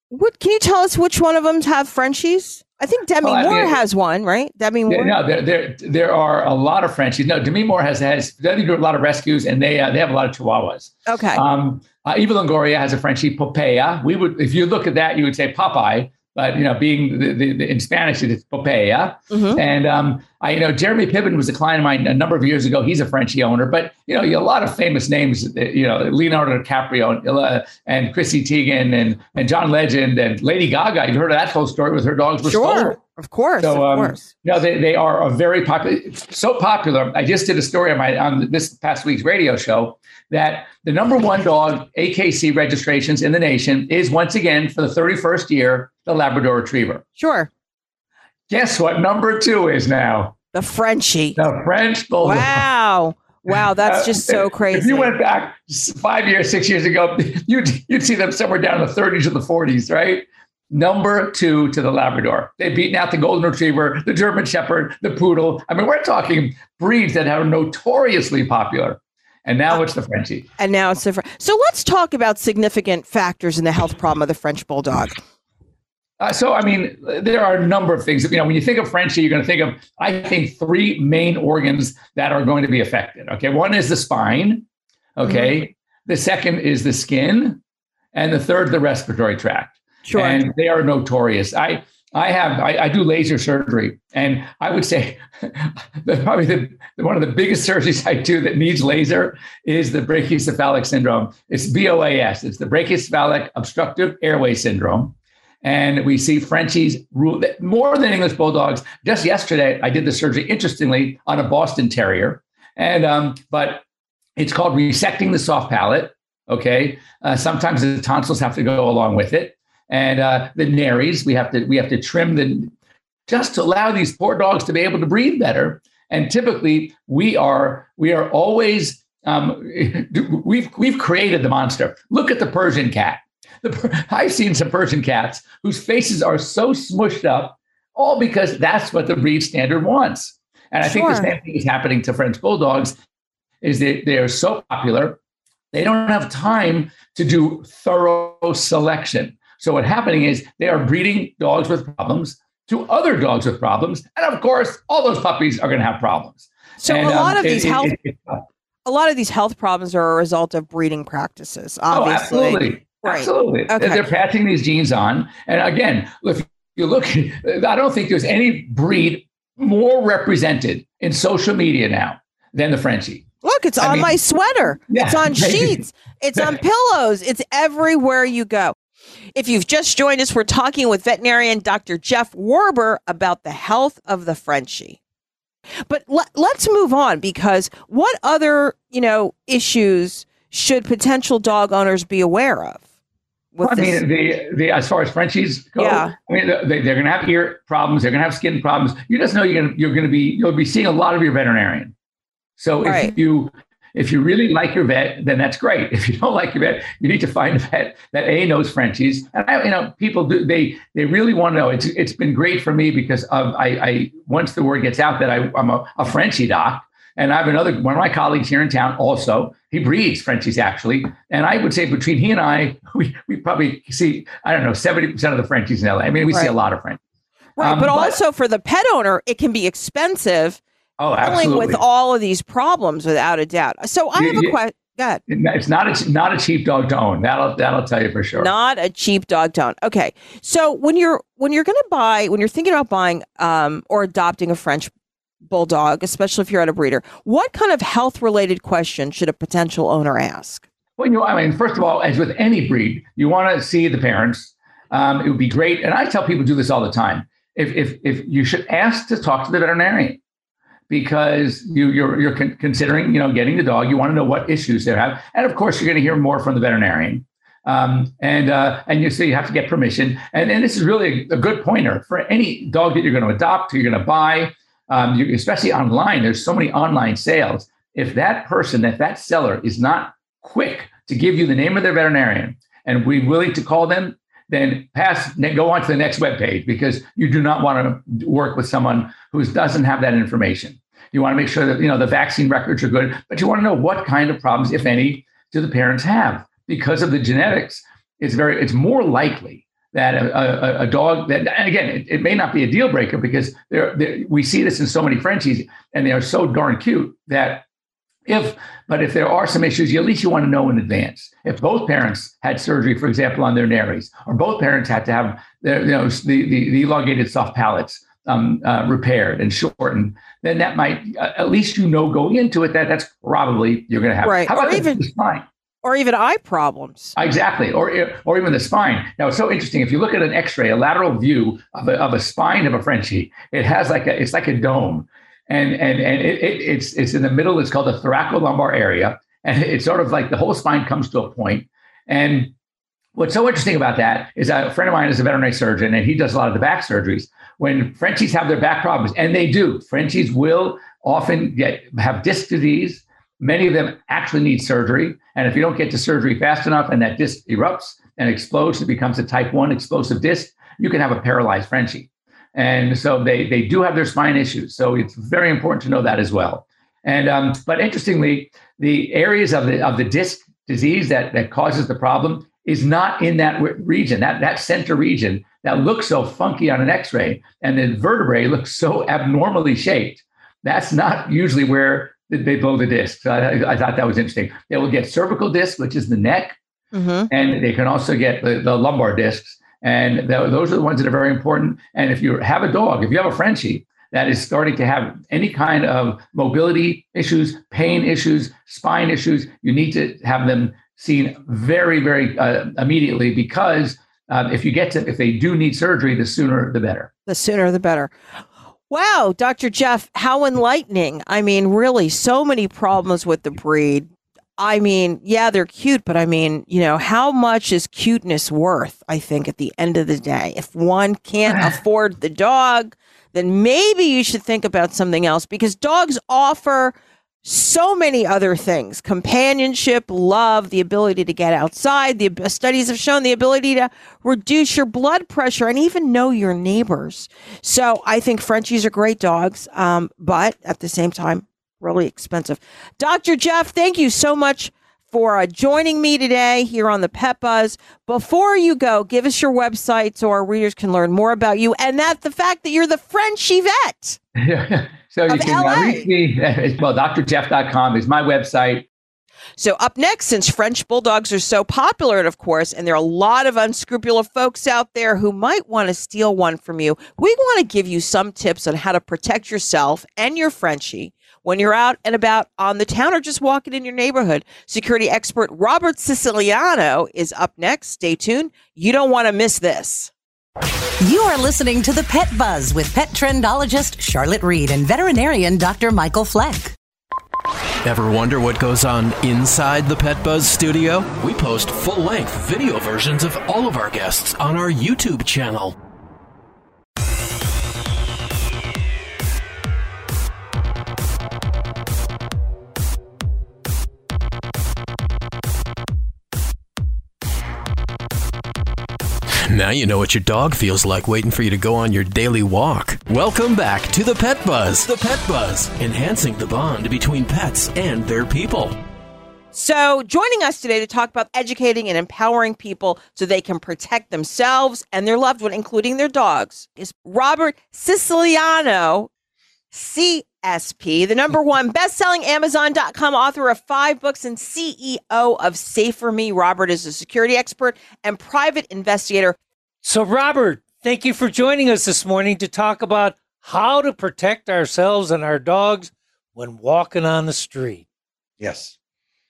What can you tell us which one of them have Frenchies? I think Demi I Moore mean- has one, right? Demi Moore. No, there, there there are a lot of Frenchies. No, Demi Moore has has they do a lot of rescues, and they uh, they have a lot of Chihuahuas. Okay. Um, uh, Eva Longoria has a Frenchie Popea. We would, if you look at that, you would say Popeye, but you know, being the, the, the in Spanish, it's Popea. Mhm. And um, I, you know, Jeremy Piven was a client of mine a number of years ago. He's a Frenchie owner, but you know, a lot of famous names. uh, You know, Leonardo DiCaprio uh, and Chrissy Teigen and and John Legend and Lady Gaga. You heard of that whole story with her dogs were Sure, stolen. of course, So, of um, course. no, they, they are a very popular, so popular. I just did a story on my on this past week's radio show that the number one dog AKC registrations in the nation is once again for the 31st year the Labrador Retriever. Sure. Guess what number two is now? The Frenchie. The French Bulldog. Wow. Wow, that's Uh, just so crazy. If you went back five years, six years ago, (laughs) you'd you'd see them somewhere down in the 30s or the 40s, right? Number two to the Labrador. They've beaten out the Golden Retriever, the German Shepherd, the Poodle. I mean, we're talking breeds that are notoriously popular. And now it's the Frenchie. and now it's different. So let's talk about significant factors in the health problem of the French bulldog. Uh, so, I mean, there are a number of things. You know, when you think of Frenchie, you're going to think of, I think, three main organs that are going to be affected. Okay. One is the spine. Okay. The second is the skin. And the third, the respiratory tract. Sure. And they are notorious. I, I have, I, I do laser surgery. And I would say (laughs) that probably the, one of the biggest (laughs) surgeries I do that needs laser is the brachycephalic syndrome. It's BOAS. It's the brachycephalic obstructive airway syndrome and we see Frenchies more than English bulldogs. Just yesterday, I did the surgery, interestingly, on a Boston Terrier, and um, but it's called resecting the soft palate. Okay, uh, sometimes the tonsils have to go along with it, and uh, the nares we have to we have to trim the just to allow these poor dogs to be able to breathe better. And typically, we are we are always um, (laughs) we've we've created the monster. Look at the Persian cat. The, (laughs) I've seen some Persian cats whose faces are so smushed up, all because that's what the breed standard wants. And I think the same thing is happening to French bulldogs. Is that they are so popular, they don't have time to do thorough selection. So what's happening is they are breeding dogs with problems to other dogs with problems, and of course, all those puppies are going to have problems. So And, a um, lot of it- these it- health it- a lot of these health problems are a result of breeding practices, Oh, absolutely. Right. Absolutely. They're- Okay. They're passing these genes on. And again, if you look, (laughs) I don't think there's any breed more represented in social media now than the Frenchie. Look, it's I on mean- my sweater. Yeah, it's on (laughs) sheets. It's on (laughs) pillows. It's everywhere you go. If you've just joined us, we're talking with veterinarian Dr. Jeff Werber about the health of the Frenchie. But let, let's move on because what other, you know, issues should potential dog owners be aware of? With I this? mean, the, the as far as Frenchies go, Yeah. I mean, they, they're going to have ear problems. They're going to have skin problems. You just know you're going to, you're going to be you'll be seeing a lot of your veterinarian. So Right. if you if you really like your vet, then that's great. If you don't like your vet, you need to find a vet that a knows Frenchies. And I, you know, people do they they really want to know. It's it's been great for me because of I, I once the word gets out that I, I'm a, a Frenchie doc, and I have another one of my colleagues here in town also. He breeds Frenchies actually, and I would say between he and I, we we probably see I don't know seventy percent of the Frenchies in LA. I mean, we see a lot of Frenchies. right, um, but, but- also for the pet owner, it can be expensive Oh, dealing absolutely. with all of these problems without a doubt. So I have a question. It's not a not a cheap dog to own. That'll that'll tell you for sure. Not a cheap dog tone. Okay. So when you're when you're going to buy when you're thinking about buying um, or adopting a French bulldog, especially if you're at a breeder, what kind of health related question should a potential owner ask? Well, you know, I mean, first of all, as with any breed, you want to see the parents. Um, it would be great, and I tell people do this all the time. If if if you should ask to talk to the veterinarian because you you're you're con- considering you know getting the dog, you want to know what issues they have, and of course you're going to hear more from the veterinarian. Um, and uh, and you say you have to get permission, and and this is really a, a good pointer for any dog that you're going to adopt, you're going to buy, um, you, especially online. There's so many online sales. If that person, if that seller is not quick to give you the name of their veterinarian and we're willing to call them, then pass go on to the next web page because you do not want to work with someone who doesn't have that information. You want to make sure that you know the vaccine records are good, but you want to know what kind of problems, if any, do the parents have because of the genetics. It's very it's more likely that a, a, a dog that and again it, it, may not be a deal breaker because there we see this in so many Frenchies and they are so darn cute that if, but if there are some issues, you, at least you want to know in advance. If both parents had surgery, for example, on their nares, or both parents had to have their, you know, the, the, the elongated soft palates um, uh, repaired and shortened, then that might, uh, at least you know going into it that that's probably you're going to have. Right. How about or even, the spine? Or even eye problems. Exactly. Or, or even the spine. Now, it's so interesting. If you look at an x ray, a lateral view of a, of a spine of a Frenchie, it has like a, it's like a dome and and and it, it, it's it's in the middle. It's called the thoracolumbar area, and it's sort of like the whole spine comes to a point. And what's so interesting about that is a friend of mine is a veterinary surgeon, and he does a lot of the back surgeries. When Frenchies have their back problems, and they do, Frenchies will often get have disc disease. Many of them actually need surgery, and if you don't get to surgery fast enough, and that disc erupts and explodes, it becomes a type one explosive disc. You can have a paralyzed Frenchie. And so they, they do have their spine issues. So it's very important to know that as well. And um, but interestingly, the areas of the of the disc disease that, that causes the problem is not in that region, that, that center region that looks so funky on an x-ray and the vertebrae looks so abnormally shaped. That's not usually where they blow the disc. So I, I thought that was interesting. They will get cervical disc, which is the neck, mm-hmm. and they can also get the, the lumbar discs. And th- those are the ones that are very important. And if you have a dog, if you have a Frenchie that is starting to have any kind of mobility issues, pain issues, spine issues, you need to have them seen very, very uh, immediately because um, if you get to, if they do need surgery, the sooner the better. The sooner the better. Wow, Dr. Jeff, how enlightening. I mean, really, so many problems with the breed. I mean, yeah, they're cute, but I mean, you know, how much is cuteness worth? I think at the end of the day, if one can't (sighs) afford the dog, then maybe you should think about something else because dogs offer so many other things companionship, love, the ability to get outside. The studies have shown the ability to reduce your blood pressure and even know your neighbors. So I think Frenchies are great dogs, um, but at the same time, really expensive. Dr. Jeff, thank you so much for uh, joining me today here on the Pet Buzz. Before you go, give us your website so our readers can learn more about you and that the fact that you're the French vet. (laughs) so you can uh, reach me. Well, drjeff.com is my website. So, up next, since French bulldogs are so popular, and of course, and there are a lot of unscrupulous folks out there who might want to steal one from you, we want to give you some tips on how to protect yourself and your Frenchie when you're out and about on the town or just walking in your neighborhood. Security expert Robert Siciliano is up next. Stay tuned. You don't want to miss this. You are listening to the Pet Buzz with pet trendologist Charlotte Reed and veterinarian Dr. Michael Fleck. Ever wonder what goes on inside the Pet Buzz studio? We post full length video versions of all of our guests on our YouTube channel. Now you know what your dog feels like waiting for you to go on your daily walk. Welcome back to the Pet Buzz. The Pet Buzz, enhancing the bond between pets and their people. So, joining us today to talk about educating and empowering people so they can protect themselves and their loved one, including their dogs, is Robert Siciliano, CSP, the number one best-selling Amazon.com author of five books and CEO of Safer Me. Robert is a security expert and private investigator so, Robert, thank you for joining us this morning to talk about how to protect ourselves and our dogs when walking on the street. Yes.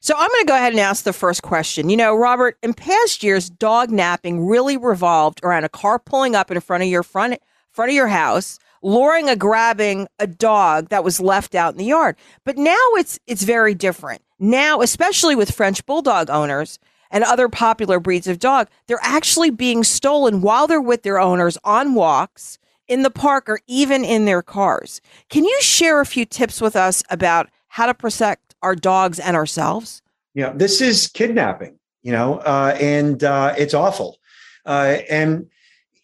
So, I'm going to go ahead and ask the first question. You know, Robert, in past years, dog napping really revolved around a car pulling up in front of your front front of your house, luring a grabbing a dog that was left out in the yard. But now it's it's very different. Now, especially with French bulldog owners, and other popular breeds of dog, they're actually being stolen while they're with their owners on walks in the park or even in their cars. Can you share a few tips with us about how to protect our dogs and ourselves? Yeah, this is kidnapping. You know, uh, and uh, it's awful. Uh, and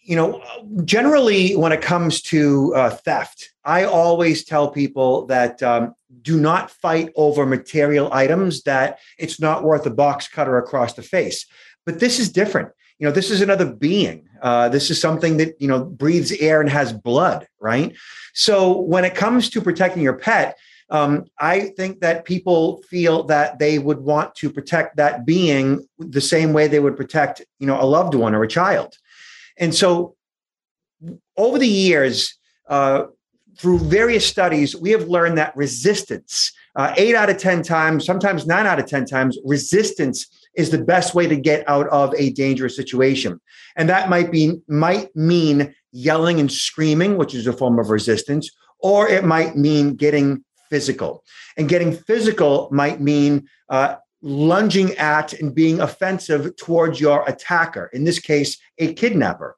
you know, generally when it comes to uh, theft, I always tell people that um, do not fight over material items that it's not worth a box cutter across the face. But this is different. You know, this is another being. Uh, this is something that you know breathes air and has blood, right? So when it comes to protecting your pet, um, I think that people feel that they would want to protect that being the same way they would protect, you know, a loved one or a child. And so, over the years, uh, through various studies, we have learned that resistance, uh, eight out of 10 times, sometimes nine out of 10 times, resistance is the best way to get out of a dangerous situation. And that might be might mean yelling and screaming, which is a form of resistance, or it might mean getting physical. And getting physical might mean uh, lunging at and being offensive towards your attacker, in this case, a kidnapper.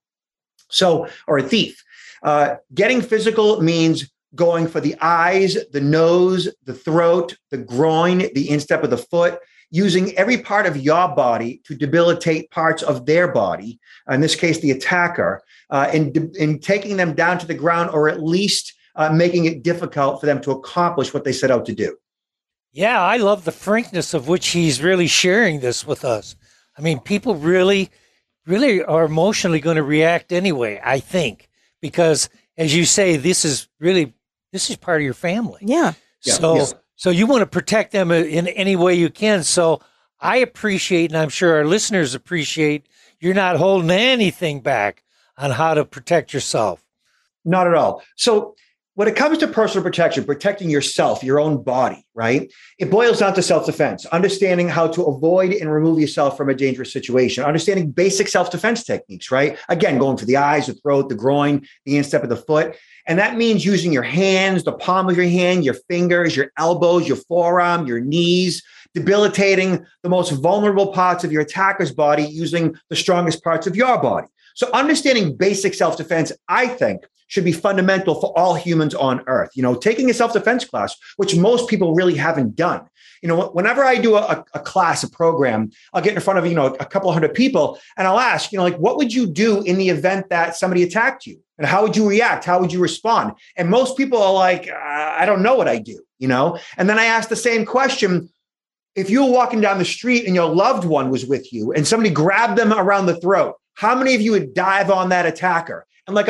So, or a thief. Uh, getting physical means going for the eyes, the nose, the throat, the groin, the instep of the foot, using every part of your body to debilitate parts of their body, in this case, the attacker, uh, and, and taking them down to the ground or at least uh, making it difficult for them to accomplish what they set out to do. Yeah, I love the frankness of which he's really sharing this with us. I mean, people really, really are emotionally going to react anyway, I think, because as you say, this is really, this is part of your family. Yeah. So, yeah. so you want to protect them uh, in any way you can. So I appreciate, and I'm sure our listeners appreciate, you're not holding anything back on how to protect yourself. Not at all. So when it comes to personal protection, protecting yourself, your own body, right? It boils down to self defense, understanding how to avoid and remove yourself from a dangerous situation, understanding basic self defense techniques, right? Again, going for the eyes, the throat, the groin, the instep of the foot. And that means using your hands, the palm of your hand, your fingers, your elbows, your forearm, your knees, debilitating the most vulnerable parts of your attacker's body using the strongest parts of your body. So understanding basic self-defense, I think, should be fundamental for all humans on earth. You know, taking a self-defense class, which most people really haven't done. You know, whenever I do a, a class, a program, I'll get in front of, you know, a couple hundred people and I'll ask, you know, like, what would you do in the event that somebody attacked you? And how would you react? How would you respond? And most people are like, uh, I don't know what I do, you know? And then I ask the same question if you were walking down the street and your loved one was with you and somebody grabbed them around the throat, how many of you would dive on that attacker? And like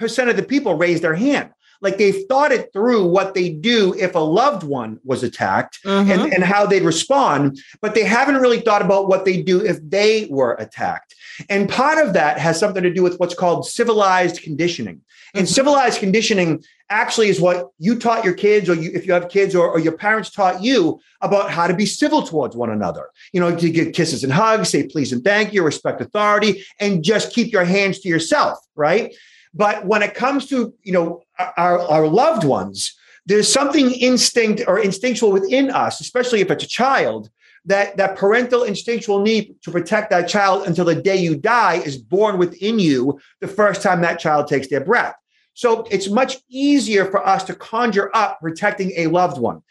100% of the people raised their hand. Like they've thought it through what they do if a loved one was attacked mm-hmm. and, and how they'd respond, but they haven't really thought about what they do if they were attacked. And part of that has something to do with what's called civilized conditioning. And mm-hmm. civilized conditioning actually is what you taught your kids, or you, if you have kids, or, or, your parents taught you about how to be civil towards one another. You know, to give kisses and hugs, say please and thank you, respect authority, and just keep your hands to yourself, right? But when it comes to you know our, our loved ones, there's something instinct or instinctual within us, especially if it's a child, that that parental instinctual need to protect that child until the day you die is born within you the first time that child takes their breath. So it's much easier for us to conjure up protecting a loved one.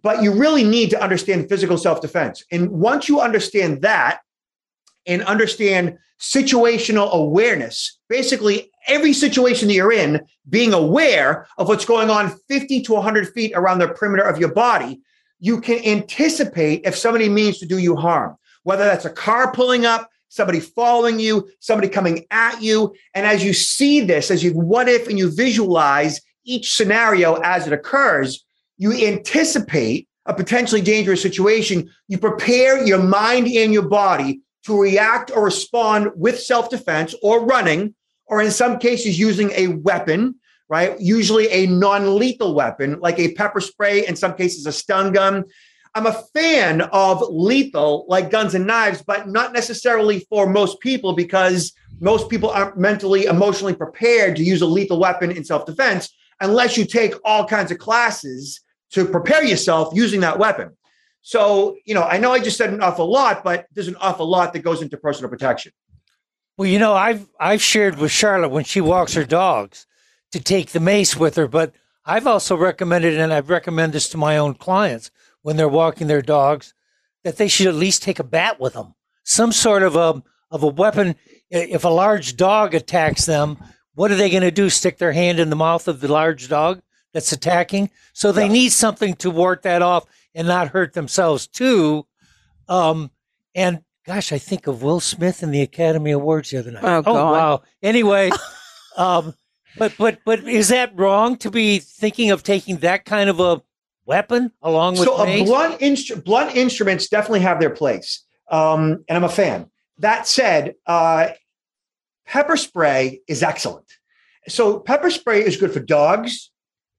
But you really need to understand physical self defense. And once you understand that and understand situational awareness, basically every situation that you're in, being aware of what's going on 50 to 100 feet around the perimeter of your body, you can anticipate if somebody means to do you harm, whether that's a car pulling up, somebody following you, somebody coming at you. And as you see this, as you what if and you visualize each scenario as it occurs, you anticipate a potentially dangerous situation. You prepare your mind and your body to react or respond with self defense or running, or in some cases, using a weapon, right? Usually a non lethal weapon like a pepper spray, in some cases, a stun gun. I'm a fan of lethal, like guns and knives, but not necessarily for most people because most people aren't mentally, emotionally prepared to use a lethal weapon in self defense unless you take all kinds of classes to prepare yourself using that weapon. So, you know, I know I just said an awful lot, but there's an awful lot that goes into personal protection. Well, you know, I've I've shared with Charlotte when she walks her dogs to take the mace with her, but I've also recommended, and I've recommended this to my own clients when they're walking their dogs that they should at least take a bat with them, some sort of a of a weapon. If a large dog attacks them, what are they going to do? Stick their hand in the mouth of the large dog that's attacking? So they need something to ward that off and not hurt themselves too. Um, and gosh, I think of Will Smith in the Academy Awards the other night. Oh, God. wow. Anyway, (laughs) um, but but but is that wrong to be thinking of taking that kind of a weapon along with so a blunt instru- blunt instruments definitely have their place, um, and I'm a fan. That said, uh, pepper spray is excellent. So pepper spray is good for dogs,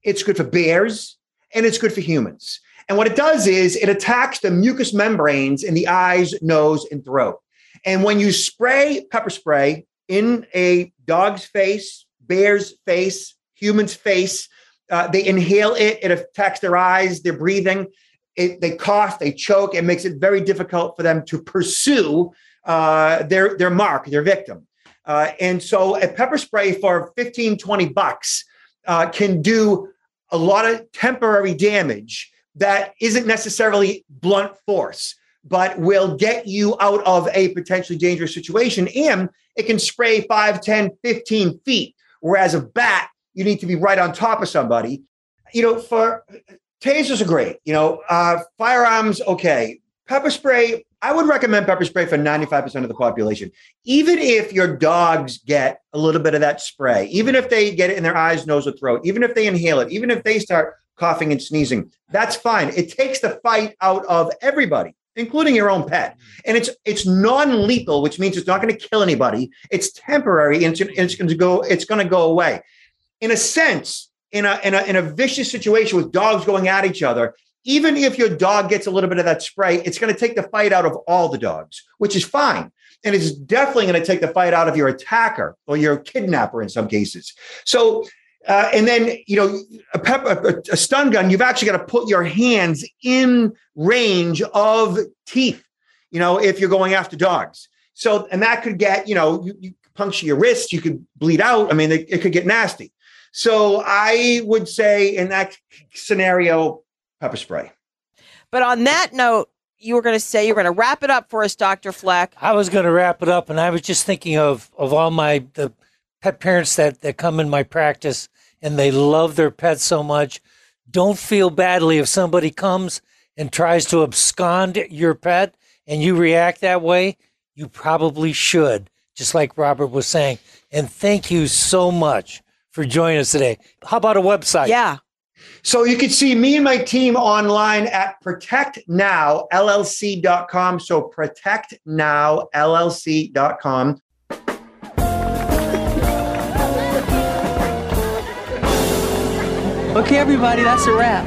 it's good for bears, and it's good for humans. And what it does is it attacks the mucous membranes in the eyes, nose, and throat. And when you spray pepper spray in a dog's face, bear's face, human's face, uh, they inhale it, it attacks their eyes, their breathing. It, they cough, they choke. It makes it very difficult for them to pursue uh, their, their mark, their victim. Uh, and so a pepper spray for 15, 20 bucks uh, can do a lot of temporary damage that isn't necessarily blunt force, but will get you out of a potentially dangerous situation. And it can spray 5, 10, 15 feet. Whereas a bat, you need to be right on top of somebody. You know, for tasers are great. You know, uh, firearms, okay. Pepper spray, I would recommend pepper spray for 95% of the population. Even if your dogs get a little bit of that spray, even if they get it in their eyes, nose, or throat, even if they inhale it, even if they start coughing and sneezing, that's fine. It takes the fight out of everybody, including your own pet. Mm. And it's it's non-lethal, which means it's not going to kill anybody. It's temporary and it's, it's going to go, it's going to go away. In a sense, in a, in a in a vicious situation with dogs going at each other, even if your dog gets a little bit of that spray, it's going to take the fight out of all the dogs, which is fine. And it's definitely going to take the fight out of your attacker or your kidnapper in some cases. So, uh, and then, you know, a, pep, a, a stun gun, you've actually got to put your hands in range of teeth, you know, if you're going after dogs. So, and that could get, you know, you, you puncture your wrist, you could bleed out. I mean, it, it could get nasty. So I would say in that scenario, pepper spray. But on that note, you were going to say you're going to wrap it up for us, Dr. Fleck. I was going to wrap it up, and I was just thinking of of all my the pet parents that that come in my practice, and they love their pets so much. Don't feel badly if somebody comes and tries to abscond your pet, and you react that way. You probably should, just like Robert was saying. And thank you so much for joining us today. How about a website? Yeah. So you can see me and my team online at protectnowllc.com. So protectnowllc.com. Okay, everybody, that's a wrap.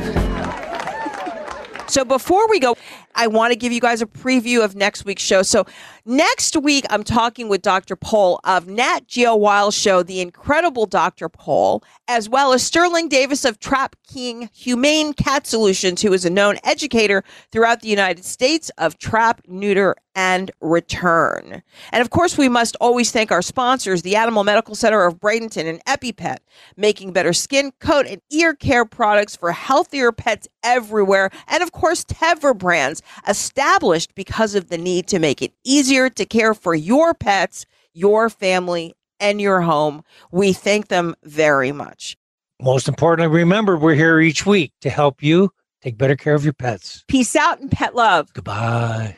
So before we go, I want to give you guys a preview of next week's show. So next week, I'm talking with Dr. Pol of Nat Geo Wild Show, the incredible Dr. Pol, as well as Sterling Davis of Trap King Humane Cat Solutions, who is a known educator throughout the United States of trap, neuter, and return. And of course, we must always thank our sponsors, the Animal Medical Center of Bradenton and EpiPet, making better skin, coat, and ear care products for healthier pets everywhere. And of course, Tevra brands, established because of the need to make it easier to care for your pets, your family, and your home. We thank them very much. Most importantly, remember we're here each week to help you take better care of your pets. Peace out and pet love. Goodbye.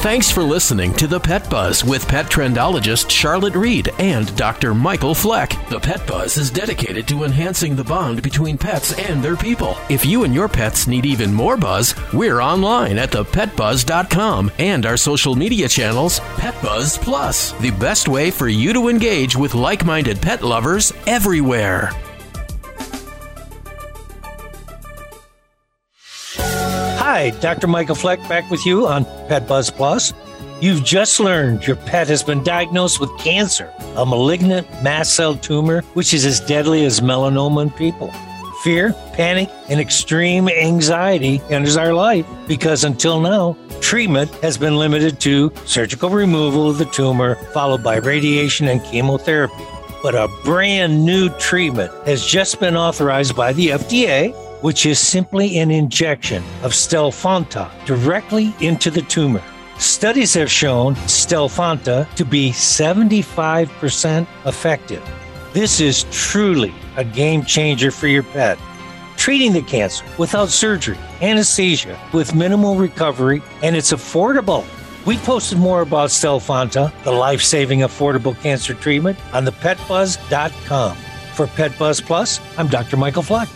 Thanks for listening to The Pet Buzz with pet trendologist Charlotte Reed and Dr. Michael Fleck. The Pet Buzz is dedicated to enhancing the bond between pets and their people. If you and your pets need even more buzz, we're online at thepetbuzz.com and our social media channels, Pet Buzz Plus, the best way for you to engage with like minded pet lovers everywhere. Hi, Dr. Michael Fleck back with you on Pet Buzz Plus. You've just learned your pet has been diagnosed with cancer, a malignant mast cell tumor, which is as deadly as melanoma in people. Fear, panic, and extreme anxiety enters our life because until now, treatment has been limited to surgical removal of the tumor, followed by radiation and chemotherapy. But a brand new treatment has just been authorized by the FDA which is simply an injection of Stelfonta directly into the tumor. Studies have shown Stelfonta to be 75% effective. This is truly a game changer for your pet. Treating the cancer without surgery, anesthesia, with minimal recovery, and it's affordable. We posted more about Stelfonta, the life saving affordable cancer treatment, on the thepetbuzz.com. For Pet Buzz Plus, I'm Dr. Michael Fleck.